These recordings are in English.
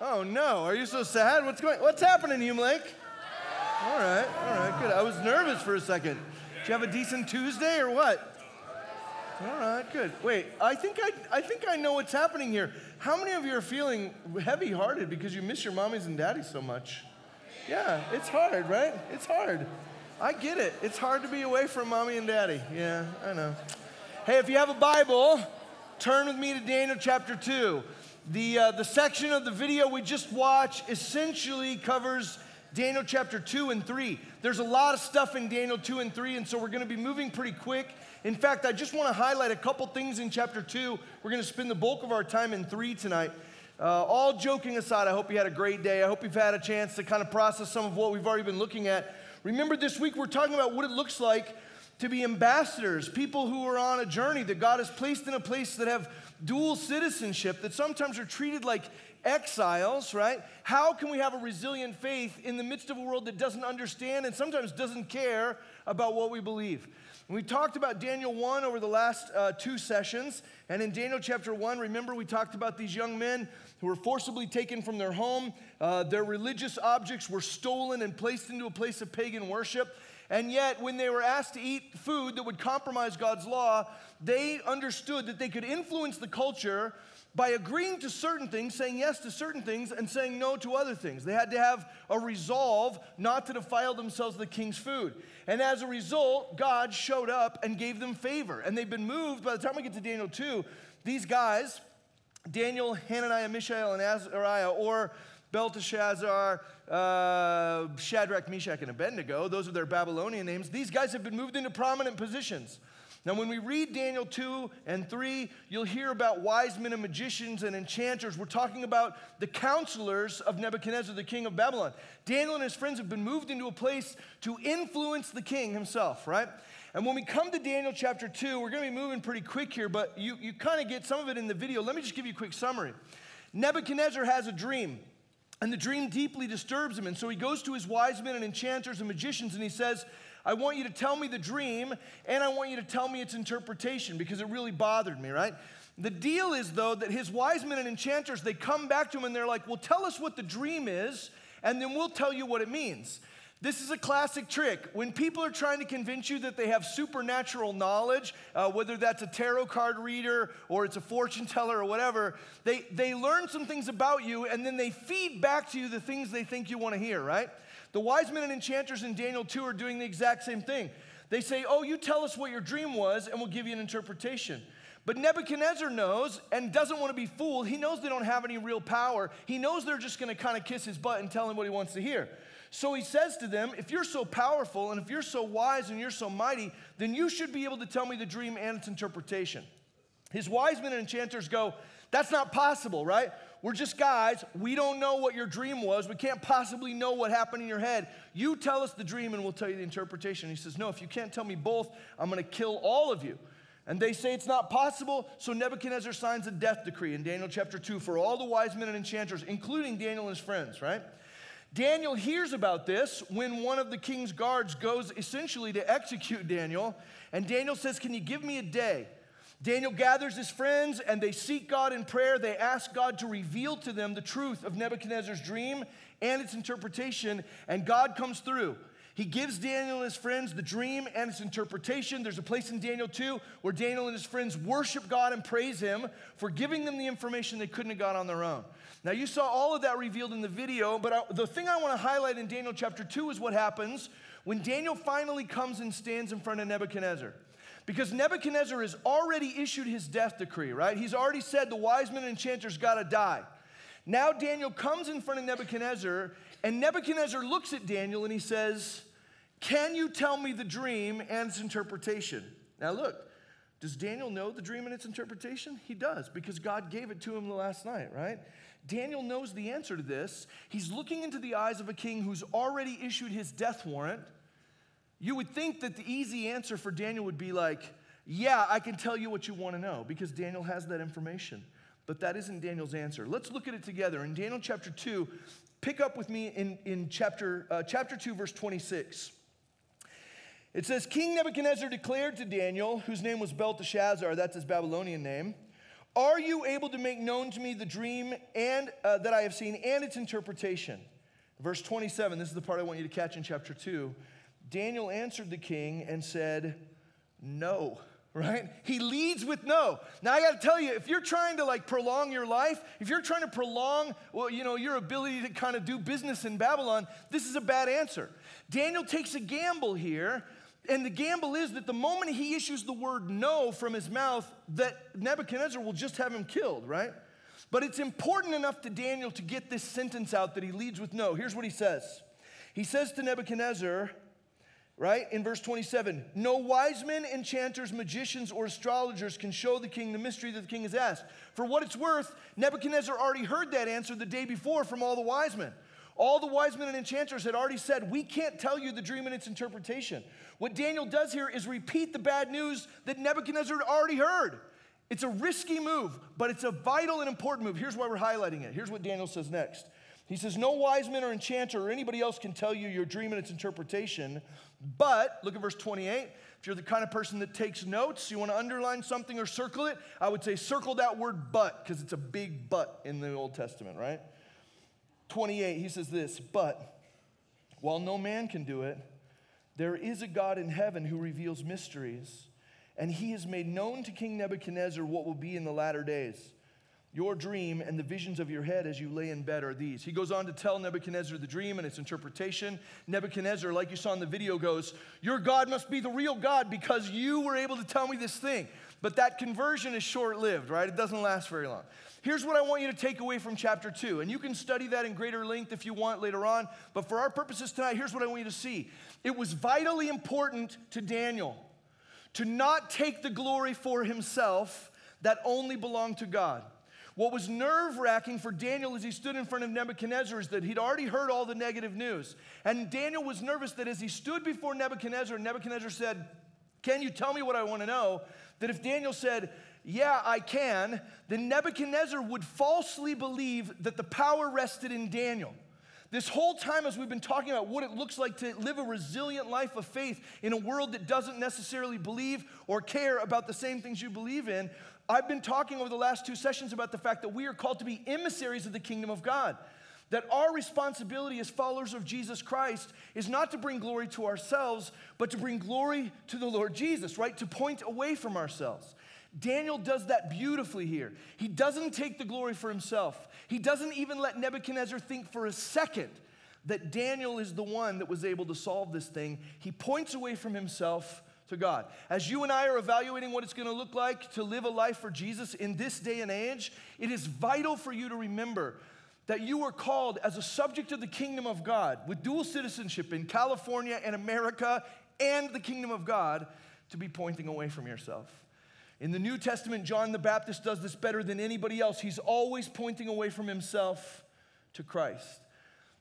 Oh no, are you so sad? What's going What's happening, Hume Lake? All right, all right, good. I was nervous for a second. Did you have a decent Tuesday or what? All right, good. Wait, I think I, I think I know what's happening here. How many of you are feeling heavy-hearted because you miss your mommies and daddies so much? Yeah, it's hard, right? It's hard. I get it. It's hard to be away from mommy and daddy. Yeah, I know. Hey, if you have a Bible, turn with me to Daniel chapter 2. The, uh, the section of the video we just watched essentially covers Daniel chapter 2 and 3. There's a lot of stuff in Daniel 2 and 3, and so we're going to be moving pretty quick. In fact, I just want to highlight a couple things in chapter 2. We're going to spend the bulk of our time in 3 tonight. Uh, all joking aside, I hope you had a great day. I hope you've had a chance to kind of process some of what we've already been looking at. Remember, this week we're talking about what it looks like to be ambassadors, people who are on a journey that God has placed in a place that have dual citizenship, that sometimes are treated like exiles, right? How can we have a resilient faith in the midst of a world that doesn't understand and sometimes doesn't care about what we believe? And we talked about Daniel 1 over the last uh, two sessions. And in Daniel chapter 1, remember we talked about these young men who were forcibly taken from their home. Uh, their religious objects were stolen and placed into a place of pagan worship. And yet, when they were asked to eat food that would compromise God's law, they understood that they could influence the culture by agreeing to certain things, saying yes to certain things, and saying no to other things. They had to have a resolve not to defile themselves with the king's food. And as a result, God showed up and gave them favor. And they've been moved, by the time we get to Daniel 2, these guys, Daniel, Hananiah, Mishael, and Azariah, or Belteshazzar, uh, Shadrach, Meshach, and Abednego, those are their Babylonian names, these guys have been moved into prominent positions. Now, when we read Daniel 2 and 3, you'll hear about wise men and magicians and enchanters. We're talking about the counselors of Nebuchadnezzar, the king of Babylon. Daniel and his friends have been moved into a place to influence the king himself, right? And when we come to Daniel chapter 2, we're going to be moving pretty quick here, but you, you kind of get some of it in the video. Let me just give you a quick summary. Nebuchadnezzar has a dream. And the dream deeply disturbs him. And so he goes to his wise men and enchanters and magicians and he says, I want you to tell me the dream and I want you to tell me its interpretation because it really bothered me, right? The deal is, though, that his wise men and enchanters, they come back to him and they're like, Well, tell us what the dream is, and then we'll tell you what it means. This is a classic trick. When people are trying to convince you that they have supernatural knowledge, uh, whether that's a tarot card reader or it's a fortune teller or whatever, they, they learn some things about you and then they feed back to you the things they think you want to hear, right? The wise men and enchanters in Daniel 2 are doing the exact same thing. They say, Oh, you tell us what your dream was and we'll give you an interpretation. But Nebuchadnezzar knows and doesn't want to be fooled. He knows they don't have any real power. He knows they're just going to kind of kiss his butt and tell him what he wants to hear. So he says to them, If you're so powerful and if you're so wise and you're so mighty, then you should be able to tell me the dream and its interpretation. His wise men and enchanters go, That's not possible, right? We're just guys. We don't know what your dream was. We can't possibly know what happened in your head. You tell us the dream and we'll tell you the interpretation. He says, No, if you can't tell me both, I'm going to kill all of you. And they say it's not possible, so Nebuchadnezzar signs a death decree in Daniel chapter 2 for all the wise men and enchanters, including Daniel and his friends, right? Daniel hears about this when one of the king's guards goes essentially to execute Daniel. And Daniel says, Can you give me a day? Daniel gathers his friends and they seek God in prayer. They ask God to reveal to them the truth of Nebuchadnezzar's dream and its interpretation, and God comes through. He gives Daniel and his friends the dream and its interpretation. There's a place in Daniel 2 where Daniel and his friends worship God and praise him for giving them the information they couldn't have got on their own. Now, you saw all of that revealed in the video, but I, the thing I want to highlight in Daniel chapter 2 is what happens when Daniel finally comes and stands in front of Nebuchadnezzar. Because Nebuchadnezzar has already issued his death decree, right? He's already said the wise men and enchanters got to die. Now Daniel comes in front of Nebuchadnezzar, and Nebuchadnezzar looks at Daniel and he says, can you tell me the dream and its interpretation? Now, look, does Daniel know the dream and its interpretation? He does, because God gave it to him the last night, right? Daniel knows the answer to this. He's looking into the eyes of a king who's already issued his death warrant. You would think that the easy answer for Daniel would be like, Yeah, I can tell you what you want to know, because Daniel has that information. But that isn't Daniel's answer. Let's look at it together. In Daniel chapter 2, pick up with me in, in chapter, uh, chapter 2, verse 26. It says, King Nebuchadnezzar declared to Daniel, whose name was Belteshazzar, that's his Babylonian name, Are you able to make known to me the dream and uh, that I have seen and its interpretation? Verse 27, this is the part I want you to catch in chapter 2. Daniel answered the king and said, No right? He leads with no. Now I got to tell you, if you're trying to like prolong your life, if you're trying to prolong, well, you know, your ability to kind of do business in Babylon, this is a bad answer. Daniel takes a gamble here, and the gamble is that the moment he issues the word no from his mouth, that Nebuchadnezzar will just have him killed, right? But it's important enough to Daniel to get this sentence out that he leads with no. Here's what he says. He says to Nebuchadnezzar, right? In verse 27, no wise men, enchanters, magicians, or astrologers can show the king the mystery that the king has asked. For what it's worth, Nebuchadnezzar already heard that answer the day before from all the wise men. All the wise men and enchanters had already said, We can't tell you the dream and its interpretation. What Daniel does here is repeat the bad news that Nebuchadnezzar had already heard. It's a risky move, but it's a vital and important move. Here's why we're highlighting it. Here's what Daniel says next. He says, No wise man or enchanter or anybody else can tell you your dream and its interpretation. But, look at verse 28. If you're the kind of person that takes notes, you want to underline something or circle it, I would say circle that word but, because it's a big but in the Old Testament, right? 28, he says this, but while no man can do it, there is a God in heaven who reveals mysteries, and he has made known to King Nebuchadnezzar what will be in the latter days. Your dream and the visions of your head as you lay in bed are these. He goes on to tell Nebuchadnezzar the dream and its interpretation. Nebuchadnezzar, like you saw in the video, goes, Your God must be the real God because you were able to tell me this thing. But that conversion is short lived, right? It doesn't last very long. Here's what I want you to take away from chapter two, and you can study that in greater length if you want later on. But for our purposes tonight, here's what I want you to see it was vitally important to Daniel to not take the glory for himself that only belonged to God. What was nerve wracking for Daniel as he stood in front of Nebuchadnezzar is that he'd already heard all the negative news. And Daniel was nervous that as he stood before Nebuchadnezzar, Nebuchadnezzar said, Can you tell me what I want to know? That if Daniel said, Yeah, I can, then Nebuchadnezzar would falsely believe that the power rested in Daniel. This whole time, as we've been talking about what it looks like to live a resilient life of faith in a world that doesn't necessarily believe or care about the same things you believe in, I've been talking over the last two sessions about the fact that we are called to be emissaries of the kingdom of God. That our responsibility as followers of Jesus Christ is not to bring glory to ourselves, but to bring glory to the Lord Jesus, right? To point away from ourselves. Daniel does that beautifully here. He doesn't take the glory for himself, he doesn't even let Nebuchadnezzar think for a second that Daniel is the one that was able to solve this thing. He points away from himself to God. As you and I are evaluating what it's going to look like to live a life for Jesus in this day and age, it is vital for you to remember that you were called as a subject of the kingdom of God with dual citizenship in California and America and the kingdom of God to be pointing away from yourself. In the New Testament, John the Baptist does this better than anybody else. He's always pointing away from himself to Christ.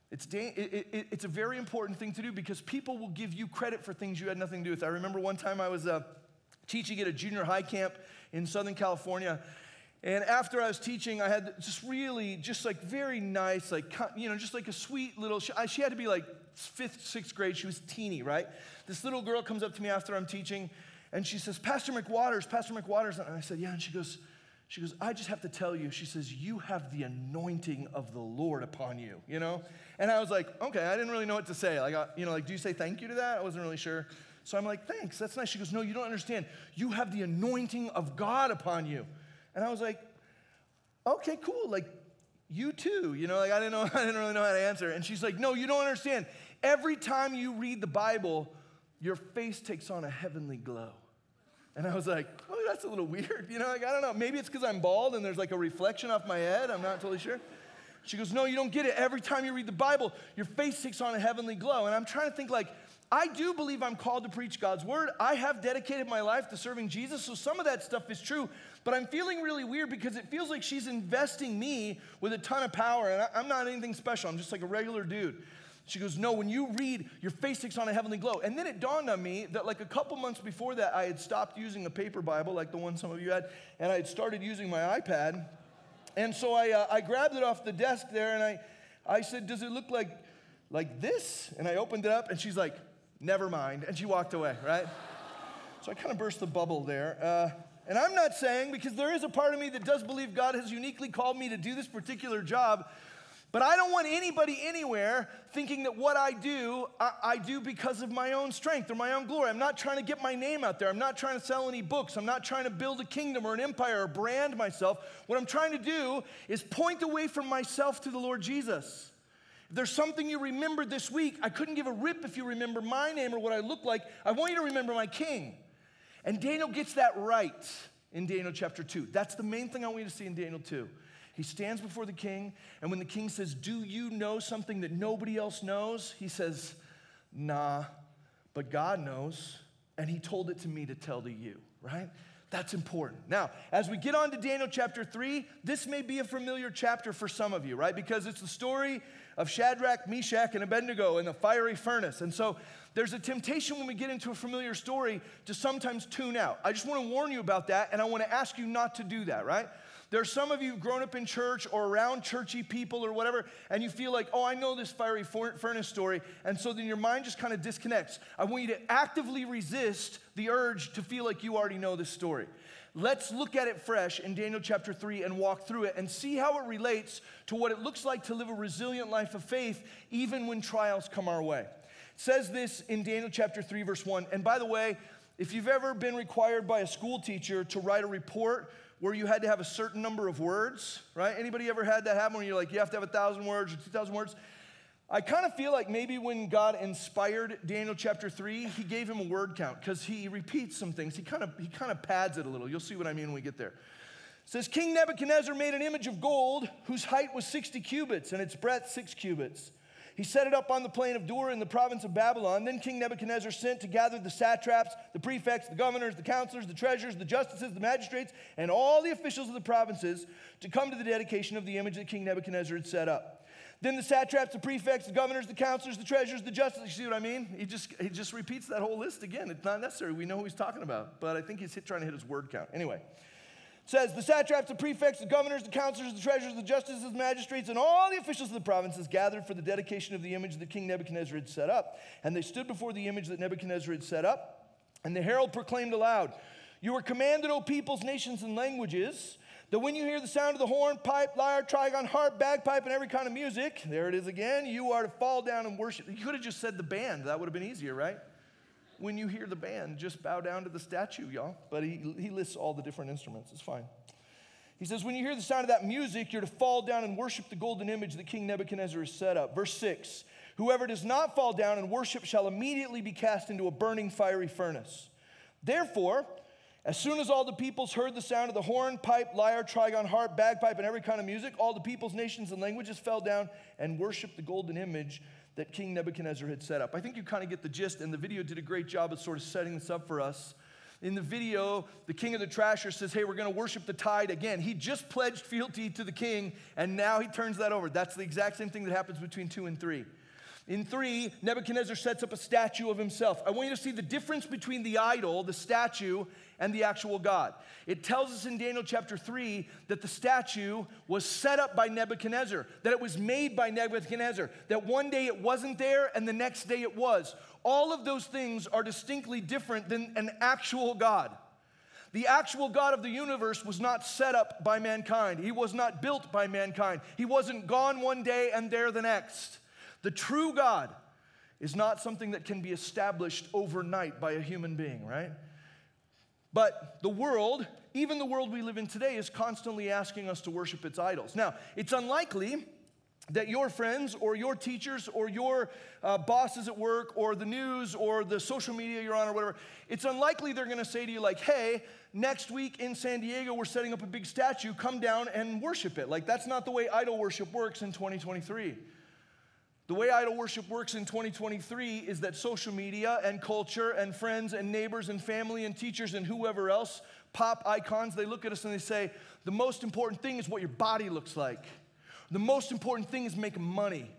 It's, da- it, it, it's a very important thing to do because people will give you credit for things you had nothing to do with. I remember one time I was uh, teaching at a junior high camp in Southern California. And after I was teaching, I had just really, just like very nice, like, you know, just like a sweet little, she, she had to be like fifth, sixth grade. She was teeny, right? This little girl comes up to me after I'm teaching and she says, Pastor McWaters, Pastor McWaters. And I said, Yeah. And she goes, she goes, I just have to tell you, she says, you have the anointing of the Lord upon you, you know? And I was like, okay, I didn't really know what to say. Like, you know, like, do you say thank you to that? I wasn't really sure. So I'm like, thanks, that's nice. She goes, no, you don't understand. You have the anointing of God upon you. And I was like, okay, cool. Like, you too, you know, like I didn't know, I didn't really know how to answer. And she's like, no, you don't understand. Every time you read the Bible, your face takes on a heavenly glow. And I was like, oh, that's a little weird. You know, like, I don't know. Maybe it's because I'm bald and there's like a reflection off my head. I'm not totally sure. She goes, no, you don't get it. Every time you read the Bible, your face takes on a heavenly glow. And I'm trying to think like, I do believe I'm called to preach God's word. I have dedicated my life to serving Jesus, so some of that stuff is true. But I'm feeling really weird because it feels like she's investing me with a ton of power, and I'm not anything special. I'm just like a regular dude. She goes, No, when you read, your face takes on a heavenly glow. And then it dawned on me that, like a couple months before that, I had stopped using a paper Bible like the one some of you had, and I had started using my iPad. And so I, uh, I grabbed it off the desk there and I, I said, Does it look like, like this? And I opened it up, and she's like, Never mind. And she walked away, right? so I kind of burst the bubble there. Uh, And I'm not saying, because there is a part of me that does believe God has uniquely called me to do this particular job, but I don't want anybody anywhere thinking that what I do, I, I, do because of my own strength or my own glory. I'm not trying to get my name out there. I'm not trying to sell any books. I'm not trying to build a kingdom or an empire or brand myself. What I'm trying to do is point away from myself to the Lord Jesus. If there's something you remember this week, I couldn't give a rip if you remember my name or what I look like. I want you to remember my king. And Daniel gets that right in Daniel chapter 2. That's the main thing I want you to see in Daniel 2. He stands before the king, and when the king says, Do you know something that nobody else knows? He says, Nah, but God knows, and he told it to me to tell to you, right? That's important. Now, as we get on to Daniel chapter 3, this may be a familiar chapter for some of you, right? Because it's the story of Shadrach, Meshach, and Abednego in the fiery furnace. And so there's a temptation when we get into a familiar story to sometimes tune out. I just want to warn you about that, and I want to ask you not to do that, right? There are some of you who've grown up in church or around churchy people or whatever, and you feel like, oh, I know this fiery furnace story. And so then your mind just kind of disconnects. I want you to actively resist the urge to feel like you already know this story. Let's look at it fresh in Daniel chapter 3 and walk through it and see how it relates to what it looks like to live a resilient life of faith even when trials come our way. Says this in Daniel chapter 3, verse 1. And by the way, if you've ever been required by a school teacher to write a report where you had to have a certain number of words, right? Anybody ever had that happen where you're like, you have to have a thousand words or two thousand words? I kind of feel like maybe when God inspired Daniel chapter 3, he gave him a word count because he repeats some things. He kind of he kind of pads it a little. You'll see what I mean when we get there. It says King Nebuchadnezzar made an image of gold whose height was 60 cubits and its breadth 6 cubits. He set it up on the plain of Dura in the province of Babylon. Then King Nebuchadnezzar sent to gather the satraps, the prefects, the governors, the counselors, the treasurers, the justices, the magistrates, and all the officials of the provinces to come to the dedication of the image that King Nebuchadnezzar had set up. Then the satraps, the prefects, the governors, the counselors, the treasurers, the justices. You see what I mean? He just, he just repeats that whole list again. It's not necessary. We know who he's talking about. But I think he's hit, trying to hit his word count. Anyway says the satraps, the prefects, the governors, the counselors, the treasurers, the justices, the magistrates, and all the officials of the provinces gathered for the dedication of the image that King Nebuchadnezzar had set up. And they stood before the image that Nebuchadnezzar had set up. And the herald proclaimed aloud, You are commanded, O peoples, nations, and languages, that when you hear the sound of the horn, pipe, lyre, trigon, harp, bagpipe, and every kind of music, there it is again, you are to fall down and worship. You could have just said the band. That would have been easier, right? When you hear the band, just bow down to the statue, y'all. But he, he lists all the different instruments. It's fine. He says, when you hear the sound of that music, you're to fall down and worship the golden image that King Nebuchadnezzar has set up. Verse 6 Whoever does not fall down and worship shall immediately be cast into a burning fiery furnace. Therefore, as soon as all the peoples heard the sound of the horn, pipe, lyre, trigon, harp, bagpipe, and every kind of music, all the peoples, nations, and languages fell down and worshiped the golden image that King Nebuchadnezzar had set up. I think you kind of get the gist, and the video did a great job of sort of setting this up for us. In the video, the king of the trasher says, Hey, we're going to worship the tide again. He just pledged fealty to the king, and now he turns that over. That's the exact same thing that happens between two and three. In three, Nebuchadnezzar sets up a statue of himself. I want you to see the difference between the idol, the statue, and the actual God. It tells us in Daniel chapter 3 that the statue was set up by Nebuchadnezzar, that it was made by Nebuchadnezzar, that one day it wasn't there and the next day it was. All of those things are distinctly different than an actual God. The actual God of the universe was not set up by mankind. He was not built by mankind. He wasn't gone one day and there the next. The true God is not something that can be established overnight by a human being, right? But the world, even the world we live in today, is constantly asking us to worship its idols. Now, it's unlikely that your friends or your teachers or your uh, bosses at work or the news or the social media you're on or whatever, it's unlikely they're going to say to you, like, hey, next week in San Diego, we're setting up a big statue, come down and worship it. Like, that's not the way idol worship works in 2023. The way idol worship works in 2023 is that social media and culture and friends and neighbors and family and teachers and whoever else, pop icons, they look at us and they say, the most important thing is what your body looks like. The most important thing is making money.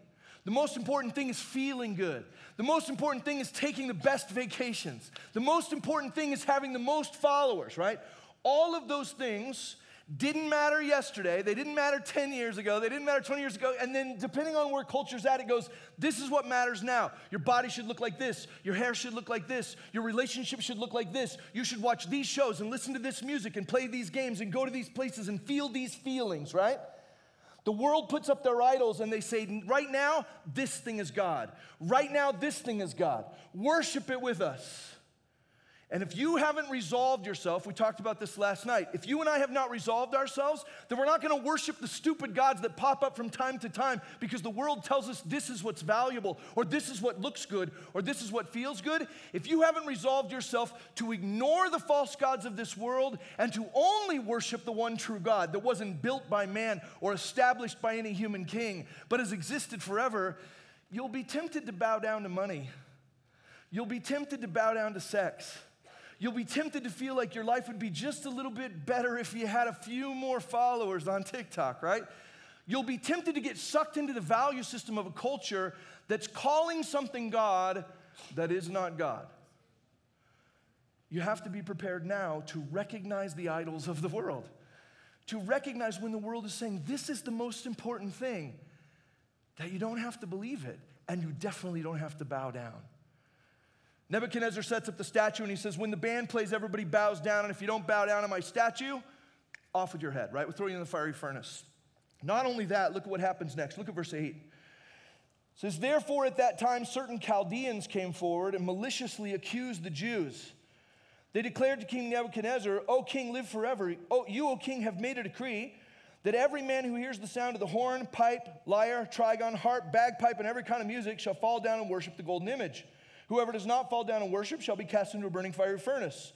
The most important thing is feeling good. The most important thing is taking the best vacations. The most important thing is having the most followers, right? All of those things didn't matter yesterday, they didn't matter 10 years ago, they didn't matter 20 years ago, and then depending on where culture's at, it goes, this is what matters now. Your body should look like this, your hair should look like this, your relationship should look like this. You should watch these shows and listen to this music and play these games and go to these places and feel these feelings, right? The world puts up their idols and they say, right now, this thing is God. Right now, this thing is God. Worship it with us. And if you haven't resolved yourself, we talked about this last night, if you and I have not resolved ourselves, then we're not gonna worship the stupid gods that pop up from time to time because the world tells us this is what's valuable, or this is what looks good, or this is what feels good. If you haven't resolved yourself to ignore the false gods of this world and to only worship the one true God that wasn't built by man or established by any human king, but has existed forever, you'll be tempted to bow down to money. You'll be tempted to bow down to sex. You'll be tempted to feel like your life would be just a little bit better if you had a few more followers on TikTok, right? You'll be tempted to get sucked into the value system of a culture that's calling something God that is not God. You have to be prepared now to recognize the idols of the world, to recognize when the world is saying, This is the most important thing, that you don't have to believe it, and you definitely don't have to bow down. Nebuchadnezzar sets up the statue and he says, When the band plays, everybody bows down, and if you don't bow down to my statue, off with your head, right? We'll throw you in the fiery furnace. Not only that, look at what happens next. Look at verse 8. It says, Therefore, at that time, certain Chaldeans came forward and maliciously accused the Jews. They declared to King Nebuchadnezzar, O king, live forever. Oh, you, O king, have made a decree that every man who hears the sound of the horn, pipe, lyre, trigon, harp, bagpipe, and every kind of music shall fall down and worship the golden image. Whoever does not fall down and worship shall be cast into a burning fiery furnace.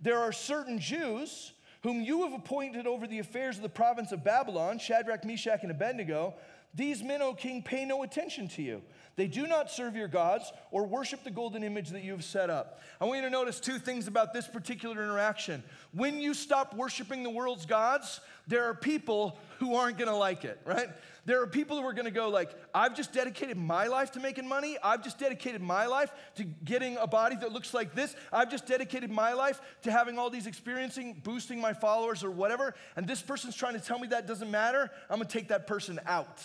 There are certain Jews whom you have appointed over the affairs of the province of Babylon, Shadrach, Meshach, and Abednego. These men, O king, pay no attention to you. They do not serve your gods or worship the golden image that you have set up. I want you to notice two things about this particular interaction. When you stop worshiping the world's gods, there are people who aren't gonna like it, right? There are people who are gonna go like, I've just dedicated my life to making money. I've just dedicated my life to getting a body that looks like this. I've just dedicated my life to having all these experiencing, boosting my followers or whatever. And this person's trying to tell me that doesn't matter. I'm gonna take that person out.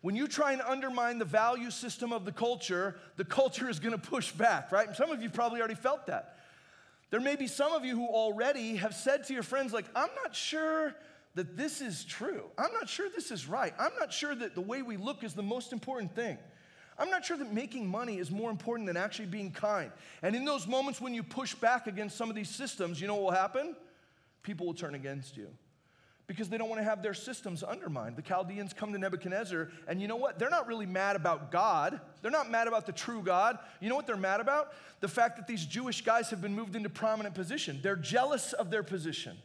When you try and undermine the value system of the culture, the culture is gonna push back, right? Some of you probably already felt that. There may be some of you who already have said to your friends, like, I'm not sure that this is true. I'm not sure this is right. I'm not sure that the way we look is the most important thing. I'm not sure that making money is more important than actually being kind. And in those moments when you push back against some of these systems, you know what will happen? People will turn against you because they don't want to have their systems undermined. The Chaldeans come to Nebuchadnezzar, and you know what? They're not really mad about God. They're not mad about the true God. You know what they're mad about? The fact that these Jewish guys have been moved into prominent position. They're jealous of their position.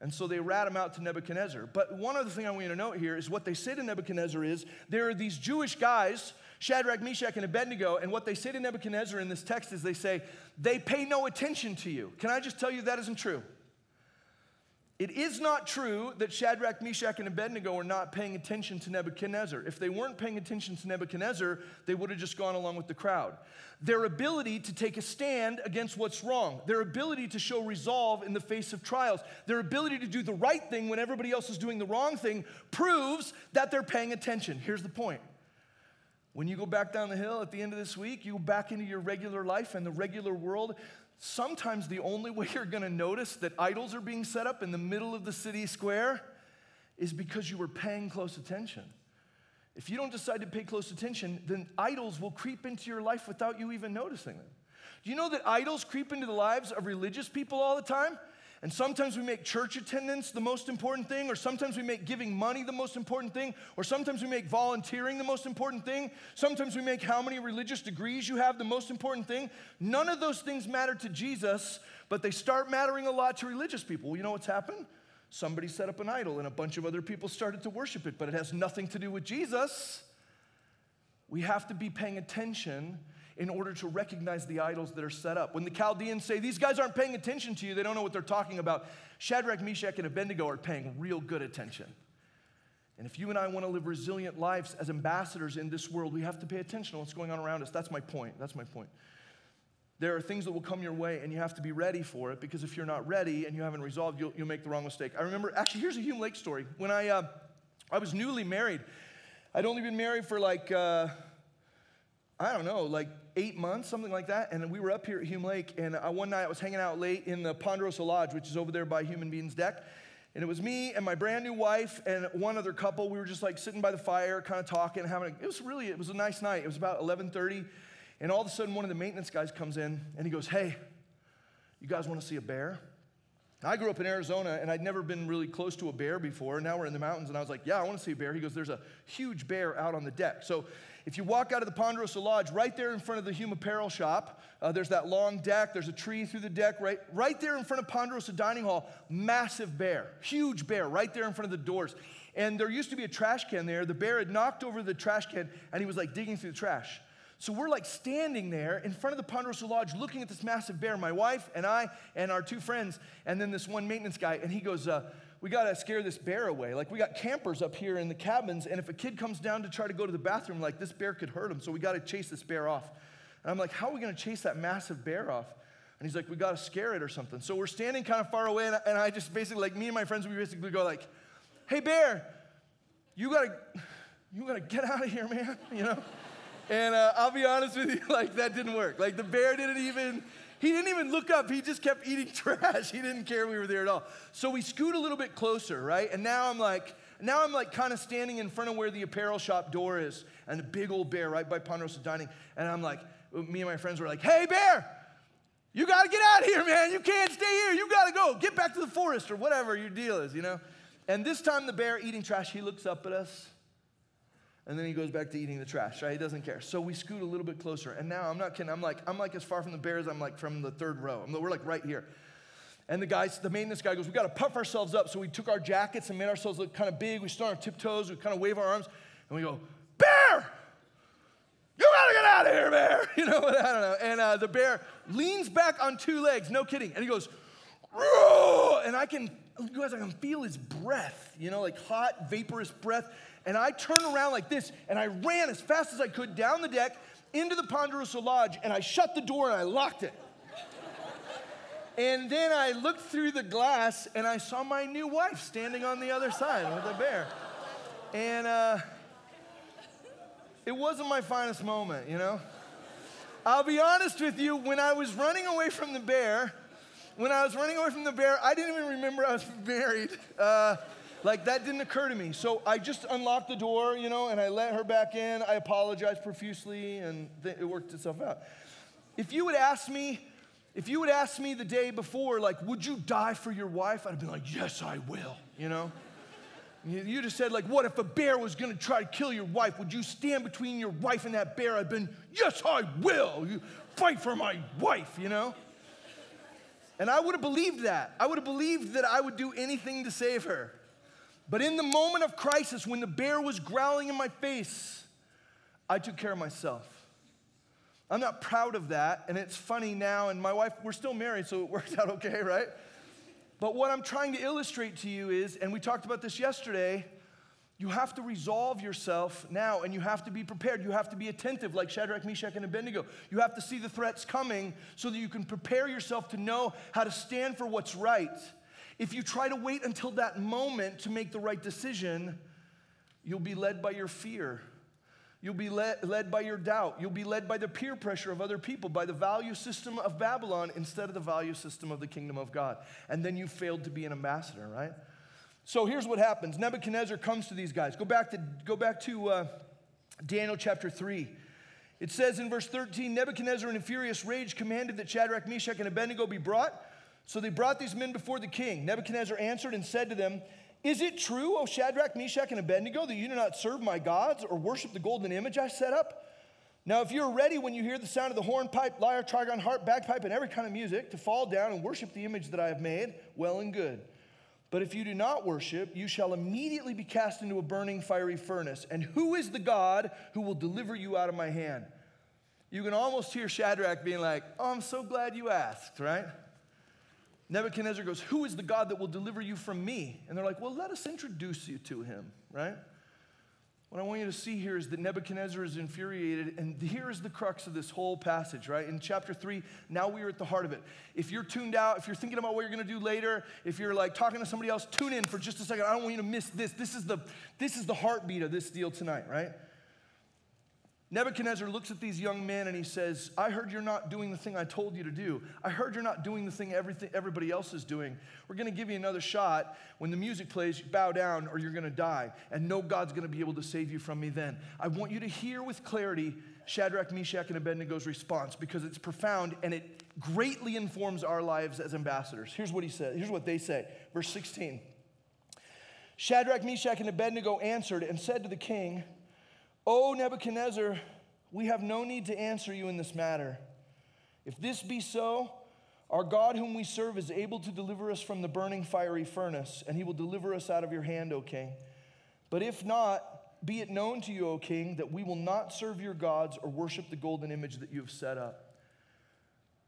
And so they rat him out to Nebuchadnezzar. But one other thing I want you to note here is what they say to Nebuchadnezzar is there are these Jewish guys, Shadrach, Meshach, and Abednego, and what they say to Nebuchadnezzar in this text is they say, they pay no attention to you. Can I just tell you that isn't true? It is not true that Shadrach, Meshach, and Abednego are not paying attention to Nebuchadnezzar. If they weren't paying attention to Nebuchadnezzar, they would have just gone along with the crowd. Their ability to take a stand against what's wrong, their ability to show resolve in the face of trials, their ability to do the right thing when everybody else is doing the wrong thing proves that they're paying attention. Here's the point. When you go back down the hill at the end of this week, you go back into your regular life and the regular world, sometimes the only way you're going to notice that idols are being set up in the middle of the city square is because you were paying close attention. If you don't decide to pay close attention, then idols will creep into your life without you even noticing them. Do you know that idols creep into the lives of religious people all the time? And sometimes we make church attendance the most important thing, or sometimes we make giving money the most important thing, or sometimes we make volunteering the most important thing. Sometimes we make how many religious degrees you have the most important thing. None of those things matter to Jesus, but they start mattering a lot to religious people. Well, you know what's happened? Somebody set up an idol and a bunch of other people started to worship it, but it has nothing to do with Jesus. We have to be paying attention in order to recognize the idols that are set up. When the Chaldeans say, These guys aren't paying attention to you, they don't know what they're talking about, Shadrach, Meshach, and Abednego are paying real good attention. And if you and I want to live resilient lives as ambassadors in this world, we have to pay attention to what's going on around us. That's my point. That's my point. there are things that will come your way and you have to be ready for it because if you're not ready and you haven't resolved, you'll, you'll make the wrong mistake. I remember, actually, here's a Hume Lake story. When I, uh, I was newly married, I'd only been married for like, uh, I don't know, like eight months, something like that. And we were up here at Hume Lake, and uh, one night I was hanging out late in the Ponderosa Lodge, which is over there by Human Beings Deck. And it was me and my brand new wife and one other couple. We were just like sitting by the fire, kind of talking, having. A, it was really, it was a nice night. It was about 11:30, and all of a sudden, one of the maintenance guys comes in and he goes, "Hey, you guys want to see a bear?" I grew up in Arizona and I'd never been really close to a bear before. Now we're in the mountains and I was like, Yeah, I want to see a bear. He goes, There's a huge bear out on the deck. So if you walk out of the Ponderosa Lodge, right there in front of the Hume Apparel shop, uh, there's that long deck. There's a tree through the deck, right, right there in front of Ponderosa Dining Hall. Massive bear, huge bear, right there in front of the doors. And there used to be a trash can there. The bear had knocked over the trash can and he was like digging through the trash. So we're like standing there in front of the Ponderosa Lodge looking at this massive bear, my wife and I and our two friends, and then this one maintenance guy. And he goes, uh, We got to scare this bear away. Like, we got campers up here in the cabins, and if a kid comes down to try to go to the bathroom, like, this bear could hurt him. So we got to chase this bear off. And I'm like, How are we going to chase that massive bear off? And he's like, We got to scare it or something. So we're standing kind of far away, and I, and I just basically, like, me and my friends, we basically go, like, Hey, bear, you got to. You gotta get out of here, man. You know? And uh, I'll be honest with you, like that didn't work. Like the bear didn't even, he didn't even look up. He just kept eating trash. He didn't care we were there at all. So we scoot a little bit closer, right? And now I'm like, now I'm like kind of standing in front of where the apparel shop door is and the big old bear right by Ponderosa Dining. And I'm like, me and my friends were like, hey, bear, you got to get out of here, man. You can't stay here. You got to go. Get back to the forest or whatever your deal is, you know? And this time the bear eating trash, he looks up at us and then he goes back to eating the trash, right? He doesn't care. So we scoot a little bit closer. And now I'm not kidding. I'm like, I'm like as far from the bear as I'm like from the third row. I'm, we're like right here. And the guys, the maintenance guy goes, we got to puff ourselves up. So we took our jackets and made ourselves look kind of big. We stood on our tiptoes. We kind of wave our arms. And we go, Bear! You gotta get out of here, bear! You know, I don't know. And uh, the bear leans back on two legs, no kidding. And he goes, Roar! and I can, you guys, I can feel his breath, you know, like hot, vaporous breath and I turned around like this, and I ran as fast as I could down the deck into the Ponderosa Lodge, and I shut the door and I locked it. and then I looked through the glass, and I saw my new wife standing on the other side with a bear. And uh, it wasn't my finest moment, you know? I'll be honest with you, when I was running away from the bear, when I was running away from the bear, I didn't even remember I was married. Uh, like that didn't occur to me. So I just unlocked the door, you know, and I let her back in. I apologized profusely and th- it worked itself out. If you would ask me, if you would ask me the day before, like, would you die for your wife? I'd have been like, yes, I will, you know? You just said, like, what if a bear was gonna try to kill your wife? Would you stand between your wife and that bear? I'd been, yes, I will. You fight for my wife, you know? And I would have believed that. I would have believed that I would do anything to save her. But in the moment of crisis, when the bear was growling in my face, I took care of myself. I'm not proud of that, and it's funny now, and my wife, we're still married, so it worked out okay, right? But what I'm trying to illustrate to you is, and we talked about this yesterday, you have to resolve yourself now and you have to be prepared. You have to be attentive, like Shadrach, Meshach, and Abednego. You have to see the threats coming so that you can prepare yourself to know how to stand for what's right. If you try to wait until that moment to make the right decision, you'll be led by your fear. You'll be led, led by your doubt. You'll be led by the peer pressure of other people, by the value system of Babylon instead of the value system of the kingdom of God. And then you failed to be an ambassador, right? So here's what happens Nebuchadnezzar comes to these guys. Go back to, go back to uh, Daniel chapter 3. It says in verse 13 Nebuchadnezzar, in a furious rage, commanded that Shadrach, Meshach, and Abednego be brought. So they brought these men before the king. Nebuchadnezzar answered and said to them, Is it true, O Shadrach, Meshach, and Abednego, that you do not serve my gods or worship the golden image I set up? Now, if you're ready when you hear the sound of the hornpipe, lyre, trigon, harp, bagpipe, and every kind of music to fall down and worship the image that I have made, well and good. But if you do not worship, you shall immediately be cast into a burning fiery furnace. And who is the God who will deliver you out of my hand? You can almost hear Shadrach being like, Oh, I'm so glad you asked, right? Nebuchadnezzar goes, Who is the God that will deliver you from me? And they're like, Well, let us introduce you to him, right? what I want you to see here is that Nebuchadnezzar is infuriated, and here is the crux of this whole passage, right? In chapter three, now we are at the heart of it. If you're tuned out, if you're thinking about what you're gonna do later, if you're like talking to somebody else, tune in for just a second. I don't want you to miss this. This is the, this is the heartbeat of this deal tonight, right? Nebuchadnezzar looks at these young men and he says, I heard you're not doing the thing I told you to do. I heard you're not doing the thing everything, everybody else is doing. We're going to give you another shot. When the music plays, bow down or you're going to die. And no God's going to be able to save you from me then. I want you to hear with clarity Shadrach, Meshach, and Abednego's response because it's profound and it greatly informs our lives as ambassadors. Here's what he said. Here's what they say. Verse 16. Shadrach, Meshach, and Abednego answered and said to the king, O Nebuchadnezzar, we have no need to answer you in this matter. If this be so, our God, whom we serve, is able to deliver us from the burning fiery furnace, and he will deliver us out of your hand, O king. But if not, be it known to you, O king, that we will not serve your gods or worship the golden image that you have set up.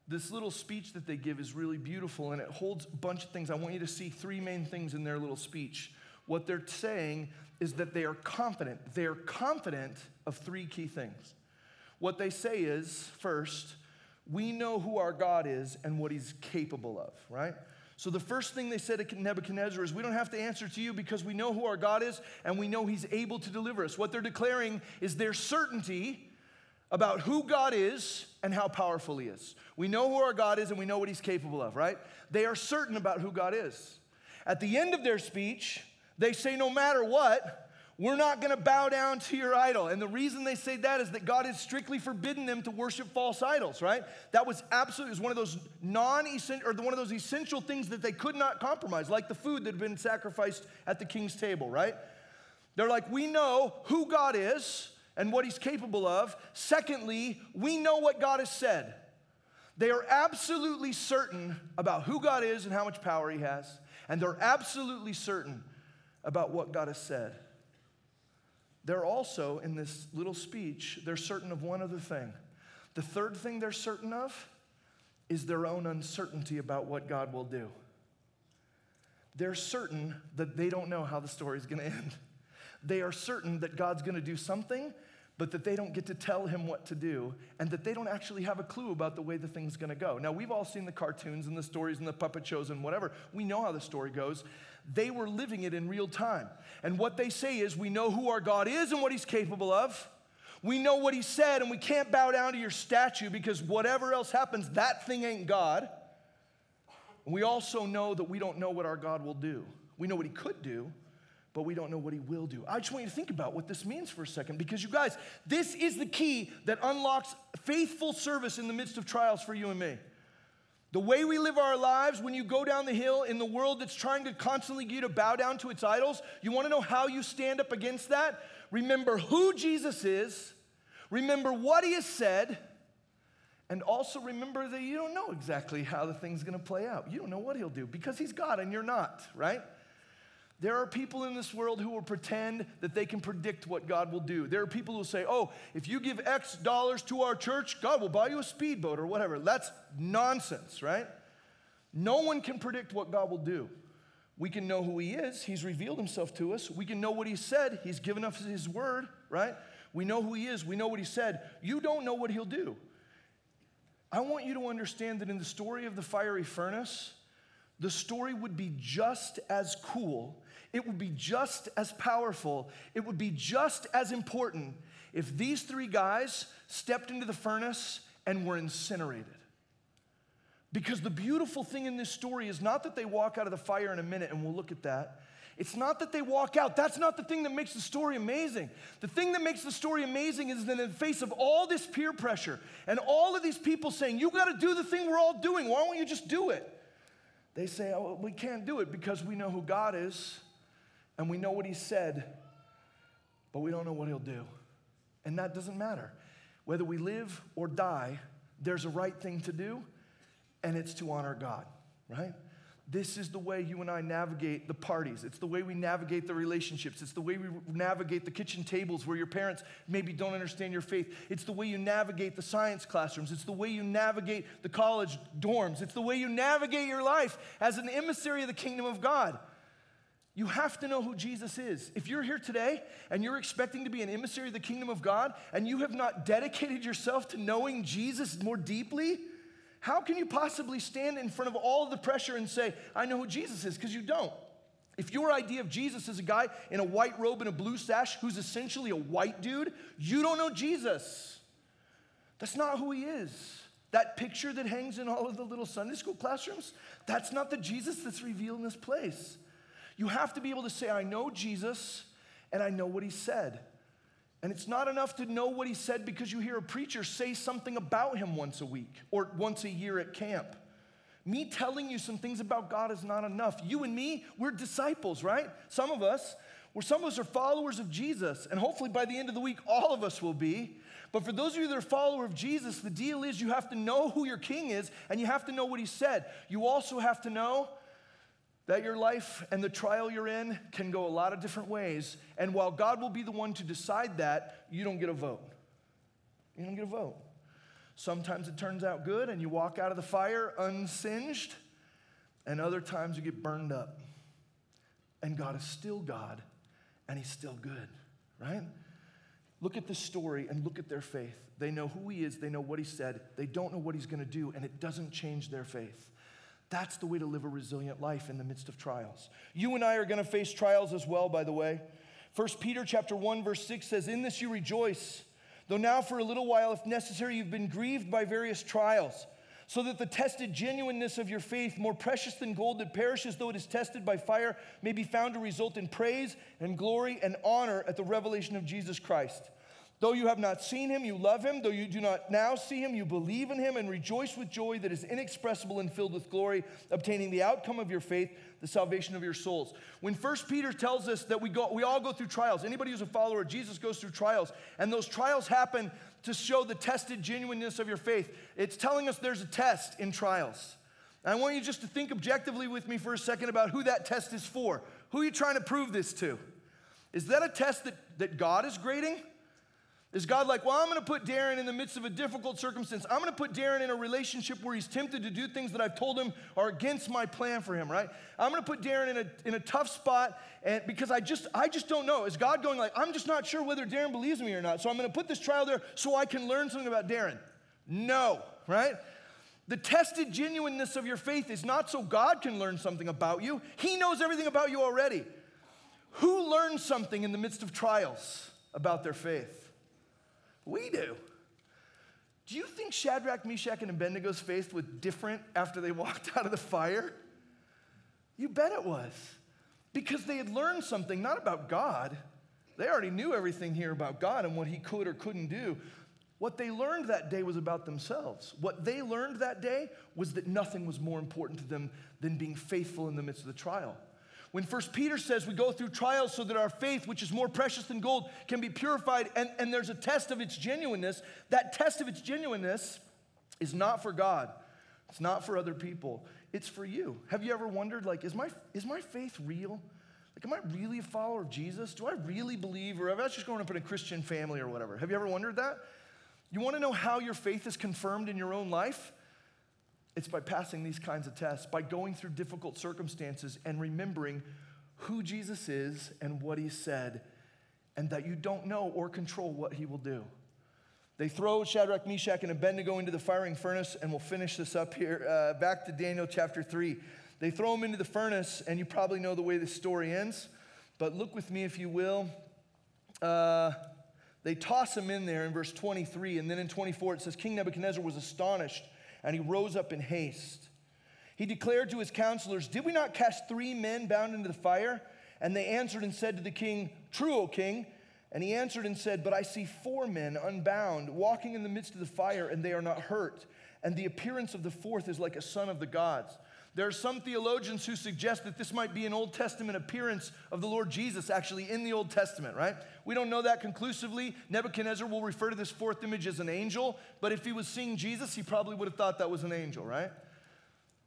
This little speech that they give is really beautiful, and it holds a bunch of things. I want you to see three main things in their little speech. What they're saying is that they are confident. They are confident of three key things. What they say is first, we know who our God is and what he's capable of, right? So the first thing they said to Nebuchadnezzar is, We don't have to answer to you because we know who our God is and we know he's able to deliver us. What they're declaring is their certainty about who God is and how powerful he is. We know who our God is and we know what he's capable of, right? They are certain about who God is. At the end of their speech, they say, no matter what, we're not going to bow down to your idol. And the reason they say that is that God has strictly forbidden them to worship false idols, right? That was absolutely was one of those non-essential or one of those essential things that they could not compromise, like the food that had been sacrificed at the king's table, right? They're like, we know who God is and what he's capable of. Secondly, we know what God has said. They are absolutely certain about who God is and how much power he has. And they're absolutely certain about what God has said. They're also, in this little speech, they're certain of one other thing. The third thing they're certain of is their own uncertainty about what God will do. They're certain that they don't know how the story is going to end. They are certain that God's going to do something but that they don't get to tell him what to do and that they don't actually have a clue about the way the thing's to go. Now, we've all seen the cartoons and the stories and the puppet shows and whatever. We know how the story goes. They were living it in real time. And what they say is, we know who our God is and what he's capable of. We know what he said, and we can't bow down to your statue because whatever else happens, that thing ain't God. We also know that we don't know what our God will do. We know what he could do, but we don't know what he will do. I just want you to think about what this means for a second because you guys, this is the key that unlocks faithful service in the midst of trials for you and me. The way we live our lives, when you go down the hill in the world that's trying to constantly get you to bow down to its idols, you want to know how you stand up against that? Remember who Jesus is, remember what he has said, and also remember that you don't know exactly how the thing's going to play out. You don't know what he'll do because he's God and you're not, right? There are people in this world who will pretend that they can predict what God will do. There are people who say, oh, if you give X dollars to our church, God will buy you a speedboat or whatever. That's nonsense, right? No one can predict what God will do. We can know who He is, He's revealed Himself to us. We can know what He said, He's given us His word, right? We know who He is, we know what He said. You don't know what He'll do. I want you to understand that in the story of the fiery furnace, the story would be just as cool it would be just as powerful, it would be just as important if these three guys stepped into the furnace and were incinerated. Because the beautiful thing in this story is not that they walk out of the fire in a minute, and we'll look at that. It's not that they walk out. That's not the thing that makes the story amazing. The thing that makes the story amazing is that in the face of all this peer pressure and all of these people saying, You got to do the thing we're all doing, why don't you just do it? They say, Oh, we can't do it because we know who God is and we know what he said, but we don't know what he'll do. And that doesn't matter. Whether we live or die, there's a right thing to do, and it's to honor God, right? This is the way you and I navigate the parties. It's the way we navigate the relationships. It's the way we navigate the kitchen tables where your parents maybe don't understand your faith. It's the way you navigate the science classrooms. It's the way you navigate the college dorms. It's the way you navigate your life as an emissary of the kingdom of God. You have to know who Jesus is. If you're here today and you're expecting to be an emissary of the kingdom of God and you have not dedicated yourself to knowing Jesus more deeply, how can you possibly stand in front of all the pressure and say, I know who Jesus is? Because you don't. If your idea of Jesus is a guy in a white robe and a blue sash who's essentially a white dude, you don't know Jesus. That's not who he is. That picture that hangs in all of the little Sunday school classrooms, that's not the Jesus that's revealed in this place. You have to be able to say, I know Jesus and I know what he said. And it's not enough to know what he said because you hear a preacher say something about him once a week or once a year at camp. Me telling you some things about God is not enough. You and me, we're disciples, right? Some of us, where some of us are followers of Jesus, and hopefully by the end of the week, all of us will be. But for those of you that are follower of Jesus, the deal is you have to know who your king is and you have to know what he said. You also have to know that your life and the trial you're in can go a lot of different ways. And while God will be the one to decide that, you don't get a vote. You don't get a vote. Sometimes it turns out good and you walk out of the fire unsinged, and other times you get burned up. And God is still God, and He's still good, right? Look at this story and look at their faith. They know who He is, they know what He said, they don't know what He's gonna do, and it doesn't change their faith. That's the way to live a resilient life in the midst of trials. You and I are going to face trials as well, by the way. 1 Peter chapter 1 verse 6 says, "In this you rejoice, though now for a little while if necessary you've been grieved by various trials, so that the tested genuineness of your faith, more precious than gold that perishes though it is tested by fire, may be found to result in praise and glory and honor at the revelation of Jesus Christ." Though you have not seen him, you love him. Though you do not now see him, you believe in him and rejoice with joy that is inexpressible and filled with glory, obtaining the outcome of your faith, the salvation of your souls. When First Peter tells us that we, go, we all go through trials, anybody who's a follower of Jesus goes through trials, and those trials happen to show the tested genuineness of your faith. It's telling us there's a test in trials. And I want you just to think objectively with me for a second about who that test is for. Who are you trying to prove this to? Is that a test that, that God is grading? Is God like, well, I'm going to put Darren in the midst of a difficult circumstance. I'm going to put Darren in a relationship where he's tempted to do things that I've told him are against my plan for him, right? I'm going to put Darren in a, in a tough spot and because I just I just don't know. Is God going like, I'm just not sure whether Darren believes me or not. So I'm going to put this trial there so I can learn something about Darren. No, right? The tested genuineness of your faith is not so God can learn something about you. He knows everything about you already. Who learns something in the midst of trials about their faith? We do. Do you think Shadrach, Meshach, and Abednego's faith was different after they walked out of the fire? You bet it was. Because they had learned something, not about God. They already knew everything here about God and what he could or couldn't do. What they learned that day was about themselves. What they learned that day was that nothing was more important to them than being faithful in the midst of the trial. When First Peter says we go through trials so that our faith, which is more precious than gold, can be purified, and, and there's a test of its genuineness, that test of its genuineness is not for God. It's not for other people. It's for you. Have you ever wondered, like, is my, is my faith real? Like, am I really a follower of Jesus? Do I really believe, or am I just growing up in a Christian family or whatever? Have you ever wondered that? You want to know how your faith is confirmed in your own life? It's by passing these kinds of tests, by going through difficult circumstances and remembering who Jesus is and what he said, and that you don't know or control what he will do. They throw Shadrach, Meshach, and Abednego into the firing furnace, and we'll finish this up here. Uh, back to Daniel chapter 3. They throw them into the furnace, and you probably know the way the story ends, but look with me if you will. Uh, they toss him in there in verse 23, and then in 24 it says, King Nebuchadnezzar was astonished and he rose up in haste. He declared to his counselors, Did we not cast three men bound into the fire? And they answered and said to the king, True, O king. And he answered and said, But I see four men unbound, walking in the midst of the fire, and they are not hurt. And the appearance of the fourth is like a son of the gods. There are some theologians who suggest that this might be an Old Testament appearance of the Lord Jesus actually in the Old Testament, right? We don't know that conclusively. Nebuchadnezzar will refer to this fourth image as an angel, but if he was seeing Jesus, he probably would have thought that was an angel, right?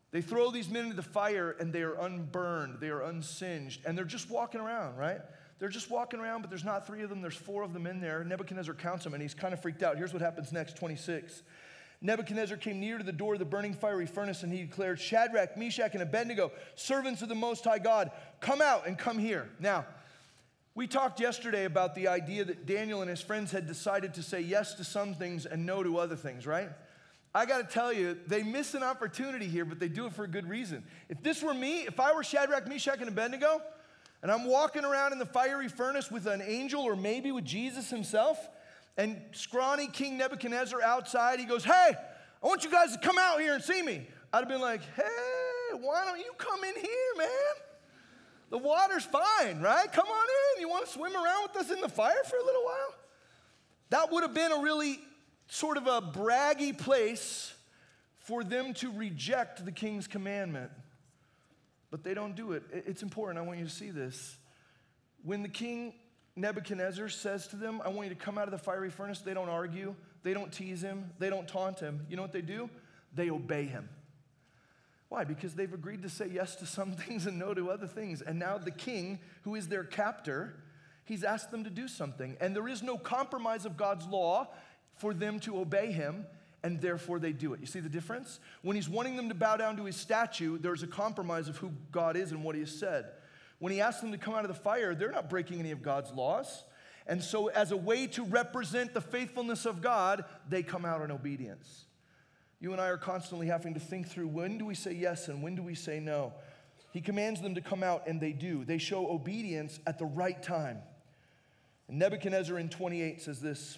They throw these men into the fire and they are unburned, they are unsinged, and they're just walking around, right? They're just walking around, but there's not three of them, there's four of them in there. Nebuchadnezzar counts them and he's kind of freaked out. Here's what happens next 26. Nebuchadnezzar came near to the door of the burning fiery furnace and he declared, Shadrach, Meshach, and Abednego, servants of the Most High God, come out and come here. Now, we talked yesterday about the idea that Daniel and his friends had decided to say yes to some things and no to other things, right? I got to tell you, they miss an opportunity here, but they do it for a good reason. If this were me, if I were Shadrach, Meshach, and Abednego, and I'm walking around in the fiery furnace with an angel or maybe with Jesus himself, and scrawny King Nebuchadnezzar outside, he goes, Hey, I want you guys to come out here and see me. I'd have been like, Hey, why don't you come in here, man? The water's fine, right? Come on in. You want to swim around with us in the fire for a little while? That would have been a really sort of a braggy place for them to reject the king's commandment. But they don't do it. It's important. I want you to see this. When the king Nebuchadnezzar says to them, I want you to come out of the fiery furnace, they don't argue, they don't tease him, they don't taunt him. You know what they do? They obey him. Why? Because they've agreed to say yes to some things and no to other things. And now the king, who is their captor, he's asked them to do something. And there is no compromise of God's law for them to obey him, and therefore they do it. You see the difference? When he's wanting them to bow down to his statue, there's a compromise of who God is and what he has said. When he asks them to come out of the fire, they're not breaking any of God's laws. And so, as a way to represent the faithfulness of God, they come out in obedience. You and I are constantly having to think through when do we say yes and when do we say no. He commands them to come out, and they do. They show obedience at the right time. And Nebuchadnezzar in 28 says this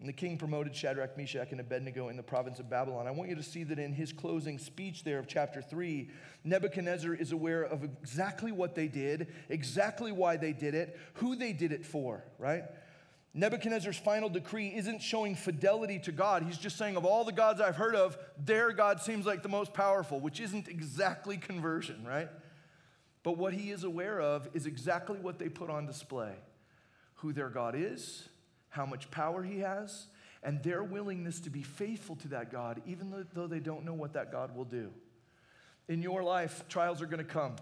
And the king promoted Shadrach, Meshach, and Abednego in the province of Babylon. I want you to see that in his closing speech there of chapter 3, Nebuchadnezzar is aware of exactly what they did, exactly why they did it, who they did it for, right? Nebuchadnezzar's final decree isn't showing fidelity to God. He's just saying, of all the gods I've heard of, their God seems like the most powerful, which isn't exactly conversion, right? But what he is aware of is exactly what they put on display who their God is how much power he has, and their willingness to be faithful to that God, even though they don't know what that God will do. In your life, trials are going to come.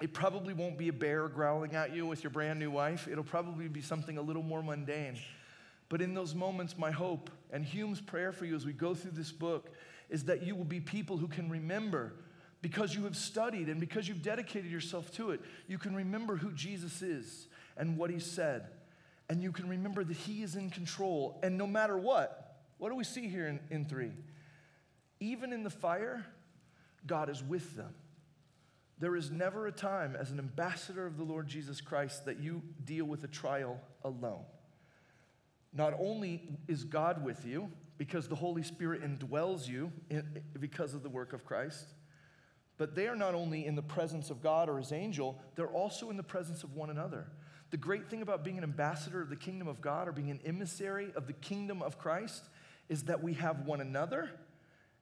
It probably won't be a bear growling at you with your brand new wife. It'll probably be something a little more mundane. But in those moments, my hope and Hume's prayer for you as we go through this book is that you will be people who can remember because you have studied and because you've dedicated yourself to it, you can remember who Jesus is and what he said and you can remember that He is in control. And no matter what, what do we see here in, in three? Even in the fire, God is with them. There is never a time as an ambassador of the Lord Jesus Christ that you deal with a trial alone. Not only is God with you because the Holy Spirit indwells you in, because of the work of Christ, but they are not only in the presence of God or his angel, they're also in the presence of one another. The great thing about being an ambassador of the kingdom of God or being an emissary of the kingdom of Christ is that we have one another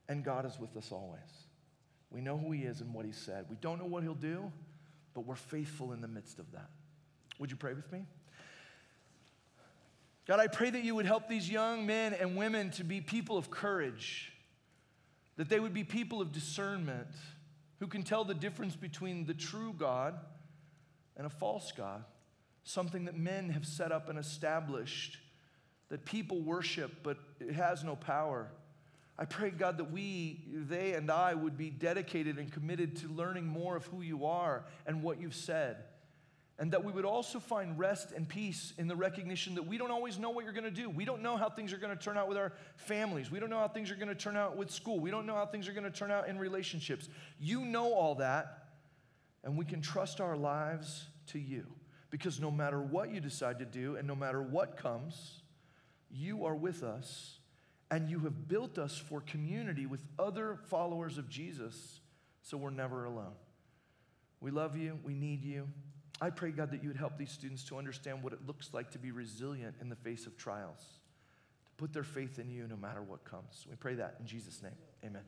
and God is with us always. We know who He is and what He said. We don't know what He'll do, but we're faithful in the midst of that. Would you pray with me? God, I pray that you would help these young men and women to be people of courage, that they would be people of discernment who can tell the difference between the true God and a false God something that men have set up and established that people worship, but it has no power. I pray, God, that we, they and I, would be dedicated and committed to learning more of who you are and what you've said. And that we would also find rest and peace in the recognition that we don't always know what you're going to do. We don't know how things are going to turn out with our families. We don't know how things are going to turn out with school. We don't know how things are going to turn out in relationships. You know all that, and we can trust our lives to you. Because no matter what you decide to do and no matter what comes, you are with us and you have built us for community with other followers of Jesus so we're never alone. We love you, we need you. I pray, God, that you would help these students to understand what it looks like to be resilient in the face of trials, to put their faith in you no matter what comes. We pray that in Jesus' name. Amen.